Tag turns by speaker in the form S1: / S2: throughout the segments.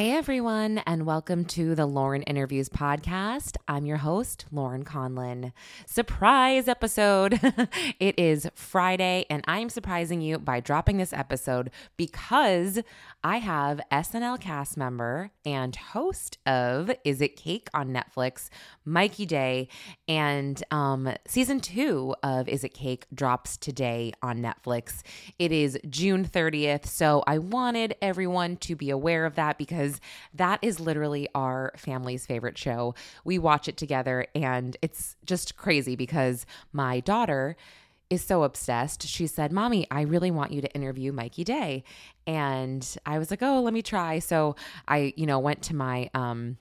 S1: Hey everyone, and welcome to the Lauren Interviews podcast. I'm your host, Lauren Conlin. Surprise episode! it is Friday, and I'm surprising you by dropping this episode because I have SNL cast member and host of Is It Cake on Netflix, Mikey Day, and um, season two of Is It Cake drops today on Netflix. It is June 30th, so I wanted everyone to be aware of that because because that is literally our family's favorite show. We watch it together and it's just crazy because my daughter is so obsessed. She said, Mommy, I really want you to interview Mikey Day. And I was like, Oh, let me try. So I, you know, went to my, um,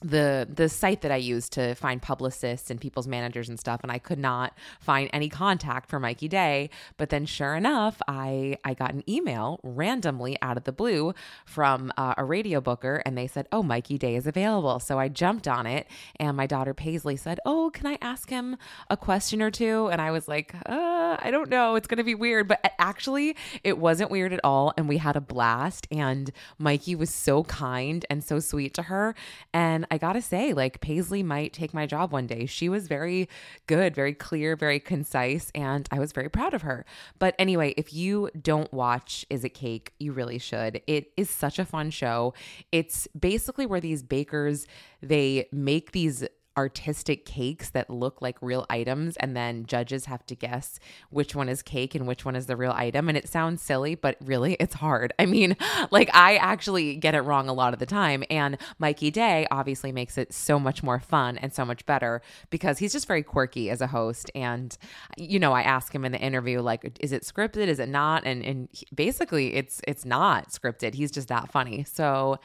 S1: the the site that I use to find publicists and people's managers and stuff, and I could not find any contact for Mikey Day. But then, sure enough, I I got an email randomly out of the blue from uh, a radio booker, and they said, "Oh, Mikey Day is available." So I jumped on it, and my daughter Paisley said, "Oh, can I ask him a question or two? And I was like, uh, "I don't know. It's going to be weird." But actually, it wasn't weird at all, and we had a blast. And Mikey was so kind and so sweet to her, and I gotta say, like Paisley might take my job one day. She was very good, very clear, very concise, and I was very proud of her. But anyway, if you don't watch Is It Cake, you really should. It is such a fun show. It's basically where these bakers they make these artistic cakes that look like real items and then judges have to guess which one is cake and which one is the real item. And it sounds silly but really it's hard. I mean like i actually get it wrong a lot of the time. And mikey day obviously makes it so much more fun and so much better because he's just very quirky as a host. And you know i ask him in the interview like is it scripted? Is it not? And and basically it's it's not scripted. He's just that funny. So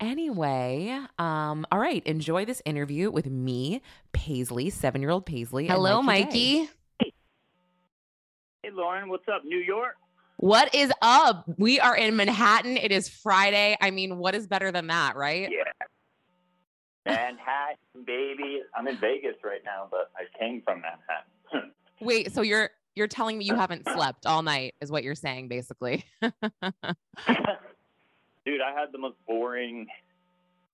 S1: Anyway, um, all right, enjoy this interview with me, Paisley, seven year old Paisley.
S2: Hello, Mikey.
S1: Mikey.
S3: Hey, Lauren, what's up? New York?
S1: What is up? We are in Manhattan. It is Friday. I mean, what is better than that, right?
S3: Yeah. Manhattan, baby. I'm in Vegas right now, but I came from Manhattan.
S1: Wait, so you're you're telling me you haven't slept all night, is what you're saying, basically.
S3: Dude, I had the most boring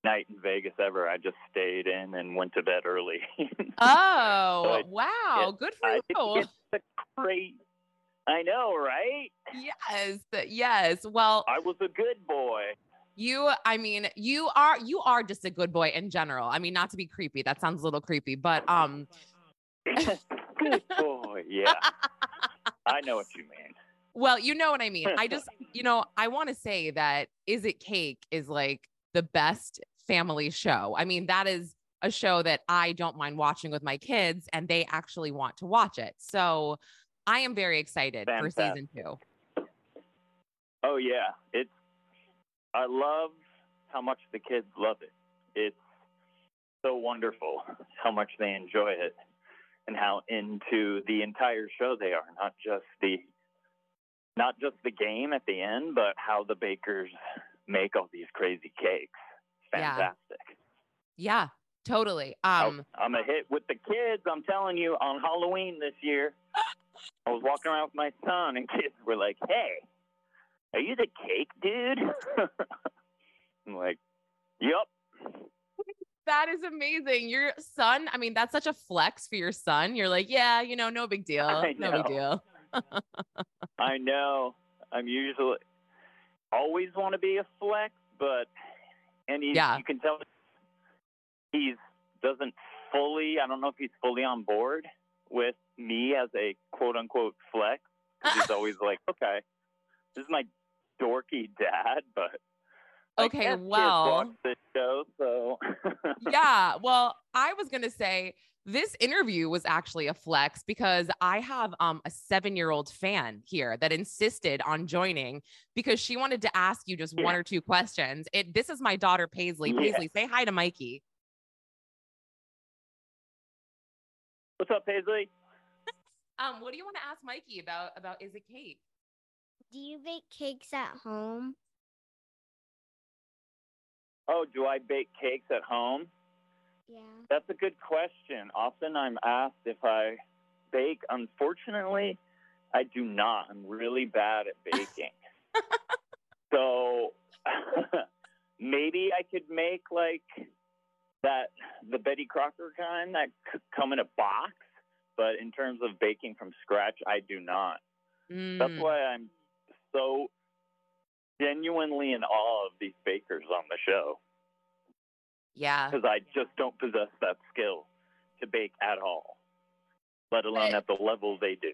S3: night in Vegas ever. I just stayed in and went to bed early.
S1: oh,
S3: So I-
S1: wow. Good for
S3: I
S1: you.
S3: get the great. I know, right?
S1: Yes, yes. Well,
S3: I was a good boy.
S1: You, I mean, you are you are just a good boy in general. I mean, not to be creepy. That sounds a little creepy, but um
S3: good boy. Yeah. I know what you mean.
S1: Well, you know what I mean. I just, you know, I want to say that Is It Cake is like the best family show. I mean, that is a show that I don't mind watching with my kids and they actually want to watch it. So, I am very excited for season 2.
S3: Oh yeah, it's. I love how much the kids love it. It's so wonderful how much they enjoy it, and how into the entire show they are. Not just the, not just the game at the end, but how the bakers make all these crazy cakes.
S1: Yeah.
S3: Fantastic.
S1: Yeah, totally.
S3: I-
S1: Um
S3: I'm a hit with the kids. I'm telling you, on Halloween this year, I was walking around with my son, and kids were like, "Hey, are you the cake dude?" I'm like, "Yep."
S1: That is amazing. Your son, I mean, that's such a flex for your son. You're like, yeah, you know, no big deal. No big deal.
S3: I know. I'm usually always want to be a flex, but and he's,
S1: Yeah.
S3: you can tell he's doesn't fully. I don't know if he's fully on board with me as a quote unquote flex. he's always like, okay, this is my dorky dad, but
S2: Okay, well-
S3: watch this show, so
S2: yeah. Well, I was gonna say this interview was actually a flex because I have um a seven-year-old fan here that insisted on joining because she wanted to ask you just one or two questions. It this is my daughter Paisley.
S3: Yeah.
S2: Paisley, say hi to Mikey.
S3: What's up, Paisley?
S2: Um, what do you want to ask Mikey about about is it cake?
S4: Do you bake cakes at home?
S3: Oh, do I bake cakes at home?
S4: Yeah.
S3: That's a good question. Often I'm asked if I bake. Unfortunately, I do not. I'm really bad at baking. so maybe I could make like that the Betty Crocker kind that come in a box, but in terms of baking from scratch, I do not. That's
S2: Mm,
S3: why I'm so genuinely in awe of these bakers on the show
S2: yeah.
S3: because I just don't possess that skill to bake at all, let alone
S2: But-
S3: at the level they do.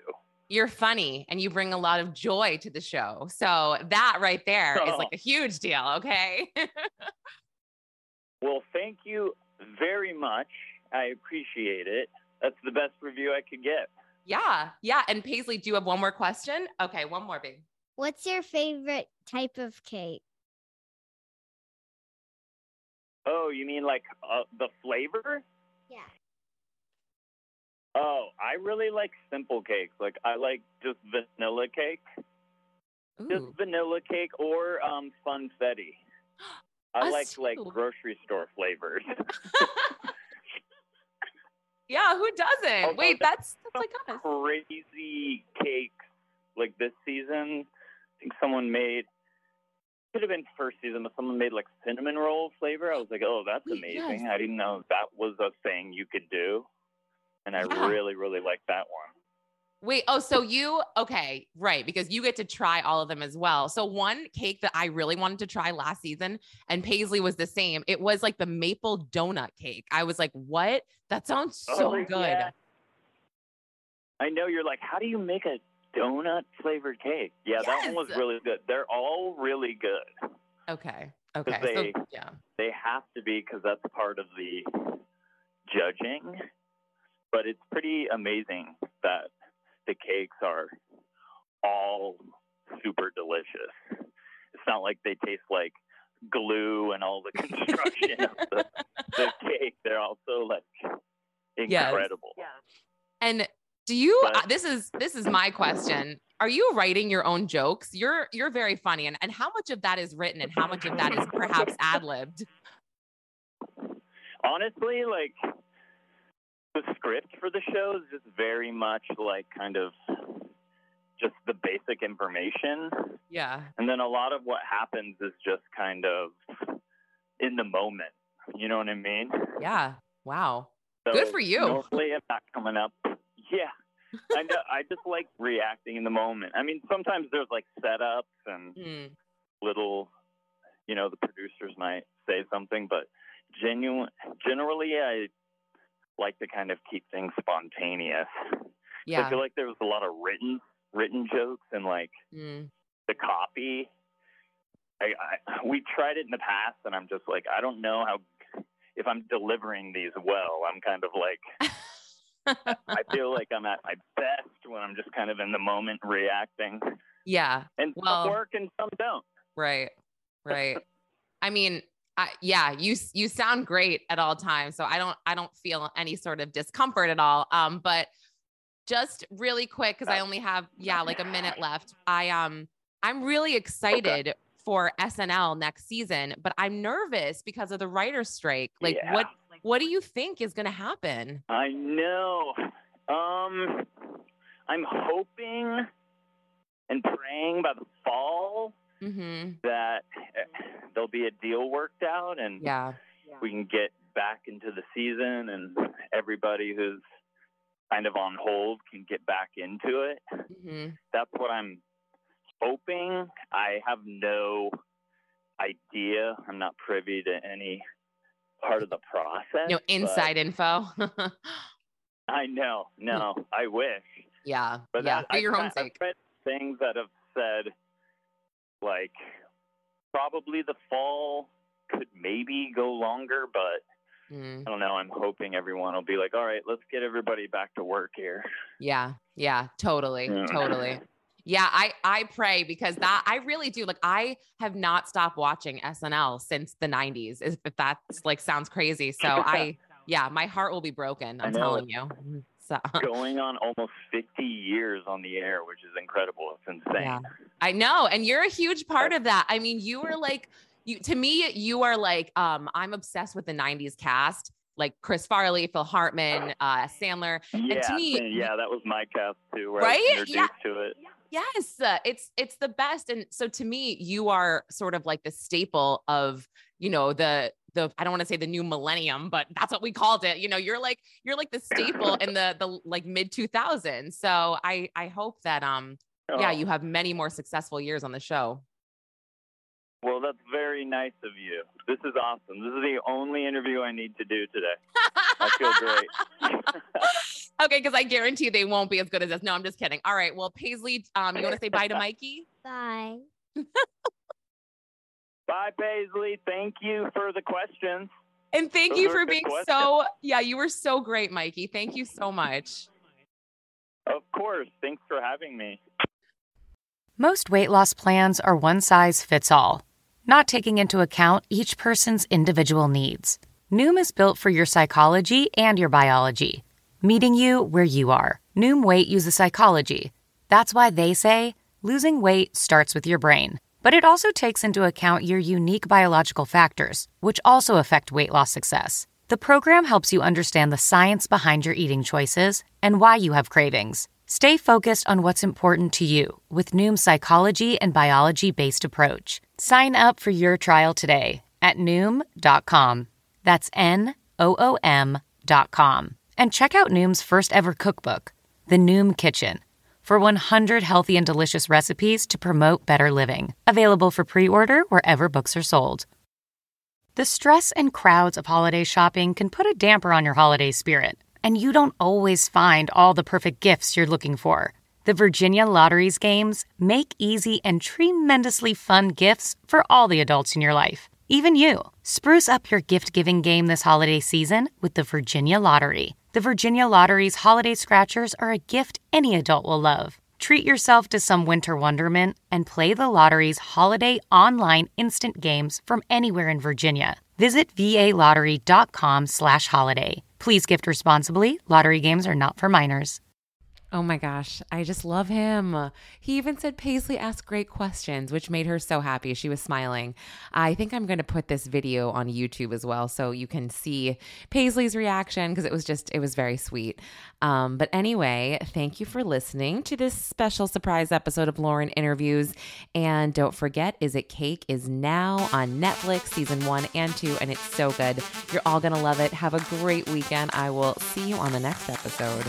S2: You're funny and you bring a lot of joy to the show. So that right there is
S3: Oh.
S2: like a huge deal, okay?
S3: Well, thank you very much. I appreciate it. That's the best review I could get.
S2: yeah. Yeah. And Paisley, do you have one more question? Okay, one more, babe.
S4: What's your favorite type of cake?
S3: Oh, you mean like uh, the flavor?
S4: Yeah.
S3: Oh, I really like simple cakes. Like I like just vanilla cake, just vanilla cake or um funfetti. I
S2: Us
S3: like like grocery store flavors.
S2: yeah, who doesn't?
S3: Although
S2: Wait, that's that's like us.
S3: crazy cakes like this season. I think someone made could have been first season, but someone made like cinnamon roll flavor. I was like, oh, that's
S2: Wait,
S3: amazing.
S2: yes.
S3: I didn't know that was a thing you could do, and I
S2: Yeah.
S3: really, really like that one.
S2: Wait, oh, so you okay, right? Because you get to try all of them as well. So one cake that I really wanted to try last season, and Paisley was the same. It was like the maple donut cake. I was like, what? That sounds oh, so
S3: Oh,
S2: good.
S3: yeah. I know you're like, how do you make a donut flavored cake? Yeah, that one was really good. They're all really good.
S2: Okay. Okay.
S3: they-
S2: so yeah.
S3: They have to be because that's part of the judging. But it's pretty amazing that the cakes are all super delicious. It's not like they taste like glue and all the construction of the, the cake. They're also like
S2: Yes.
S3: incredible.
S2: And do you
S3: But-
S2: uh, this is this is my question. Are you writing your own jokes? You're you're very funny and, and how much of that is written and how much of that is perhaps ad-libbed?
S3: honestly, like the script for the show is just very much like kind of just the basic information,
S2: Yeah.
S3: and then a lot of what happens is just kind of in the moment. You know what I mean?
S2: Yeah. Wow.
S3: So
S2: Good for you.
S3: Normally, I'm not coming up. Yeah. I know. I just like reacting in the moment. I mean, sometimes there's like setups and
S2: Hmm.
S3: little, you know, the producers might say something, but genuine, generally, I like to kind of keep things spontaneous. So
S2: Yeah.
S3: I feel like there was a lot of written written jokes and like
S2: Mm.
S3: the copy. I, I we tried it in the past, and I'm just like, I don't know how if I'm delivering these well. I'm kind of like, I feel like I'm at my best when I'm just kind of in the moment reacting,
S2: yeah.
S3: and
S2: Well-
S3: some work and some don't.
S2: Right. Right. I mean, I, yeah, you you sound great at all times, so I don't I don't feel any sort of discomfort at all. Um, but just really quick because I only have yeah like a minute left. I um I'm really excited for SNL next season, but I'm nervous because of the writer's strike. Like,
S3: Yeah.
S2: what what do you think is going to happen?
S3: I know. Um, I'm hoping and praying by the fall
S2: Mm-hmm.
S3: that eh, there'll be a deal worked out and
S2: Yeah.
S3: we can get back into the season and everybody who's kind of on hold can get back into it.
S2: Mm-hmm.
S3: That's what I'm hoping. I have no idea. I'm not privy to any part of the process.
S2: No inside info.
S3: I know. No, I wish.
S2: yeah.
S3: But
S2: yeah.
S3: that-
S2: For
S3: I've
S2: your own
S3: I've
S2: sake.
S3: read things that have said, like, probably the fall could maybe go longer, but
S2: Mm.
S3: I don't know. I'm hoping everyone will be like, all right, let's get everybody back to work here.
S2: Yeah, yeah, totally,
S3: Yeah.
S2: totally. Yeah, I I pray because that I really do like I have not stopped watching SNL since the 90s. If if that's like sounds crazy. So I yeah, my heart will be broken. I'm telling you. Mhm. So
S3: Going on almost 50 years on the air, which is incredible. It's insane.
S2: Yeah. I know, and you're a huge part of that. I mean, you were like you to me, you are like um I'm obsessed with the 90s cast, like Chris Farley, Phil Hartman, uh Sandler.
S3: Yeah,
S2: to me-
S3: yeah, that was my cast too, where I
S2: Right? Yeah.
S3: to it.
S2: Yes, uh, it's it's the best, and so to me, you are sort of like the staple of you know the the I don't want to say the new millennium, but that's what we called it. You know, you're like you're like the staple in the the like mid 2000s. So I I hope that um yeah
S3: Oh,
S2: you have many more successful years on the show.
S3: Well, that's very nice of you. This is awesome. This is the only interview I need to do today. I feel great.
S2: okay, because I guarantee they won't be as good as this. No, I'm just kidding. All right, well Paisley, um, you want to say bye to Mikey?
S4: Bye.
S3: Bye, Paisley. Thank you for the questions.
S2: And thank
S3: Those
S2: you for being
S3: questions.
S2: so yeah, you were so great, Mikey. Thank you so much.
S3: Of course. Thanks for having me.
S5: Most weight loss plans are one size fits all, not taking into account each person's individual needs. Noom is built for your psychology and your biology, meeting you where you are. Noom Weight uses psychology. That's why they say losing weight starts with your brain. But it also takes into account your unique biological factors, which also affect weight loss success. The program helps you understand the science behind your eating choices and why you have cravings. Stay focused on what's important to you with Noom's psychology and biology based approach. Sign up for your trial today at Noom.com. That's N O O M.com. And check out Noom's first ever cookbook, The Noom Kitchen, for 100 healthy and delicious recipes to promote better living. Available for pre order wherever books are sold. The stress and crowds of holiday shopping can put a damper on your holiday spirit, and you don't always find all the perfect gifts you're looking for. The Virginia Lottery's games make easy and tremendously fun gifts for all the adults in your life, even you. Spruce up your gift giving game this holiday season with the Virginia Lottery. The Virginia Lottery's holiday scratchers are a gift any adult will love. Treat yourself to some winter wonderment and play the lottery's holiday online instant games from anywhere in Virginia. Visit valottery.com/holiday. Please gift responsibly. Lottery games are not for minors.
S2: Oh my gosh, I just love him. He even said Paisley asked great questions, which made her so happy. She was smiling. I think I'm going to put this video on YouTube as well so you can see Paisley's reaction because it was just, it was very sweet. Um, but anyway, thank you for listening to this special surprise episode of Lauren Interviews. And don't forget, Is It Cake is now on Netflix, season one and two, and it's so good. You're all going to love it. Have a great weekend. I will see you on the next episode.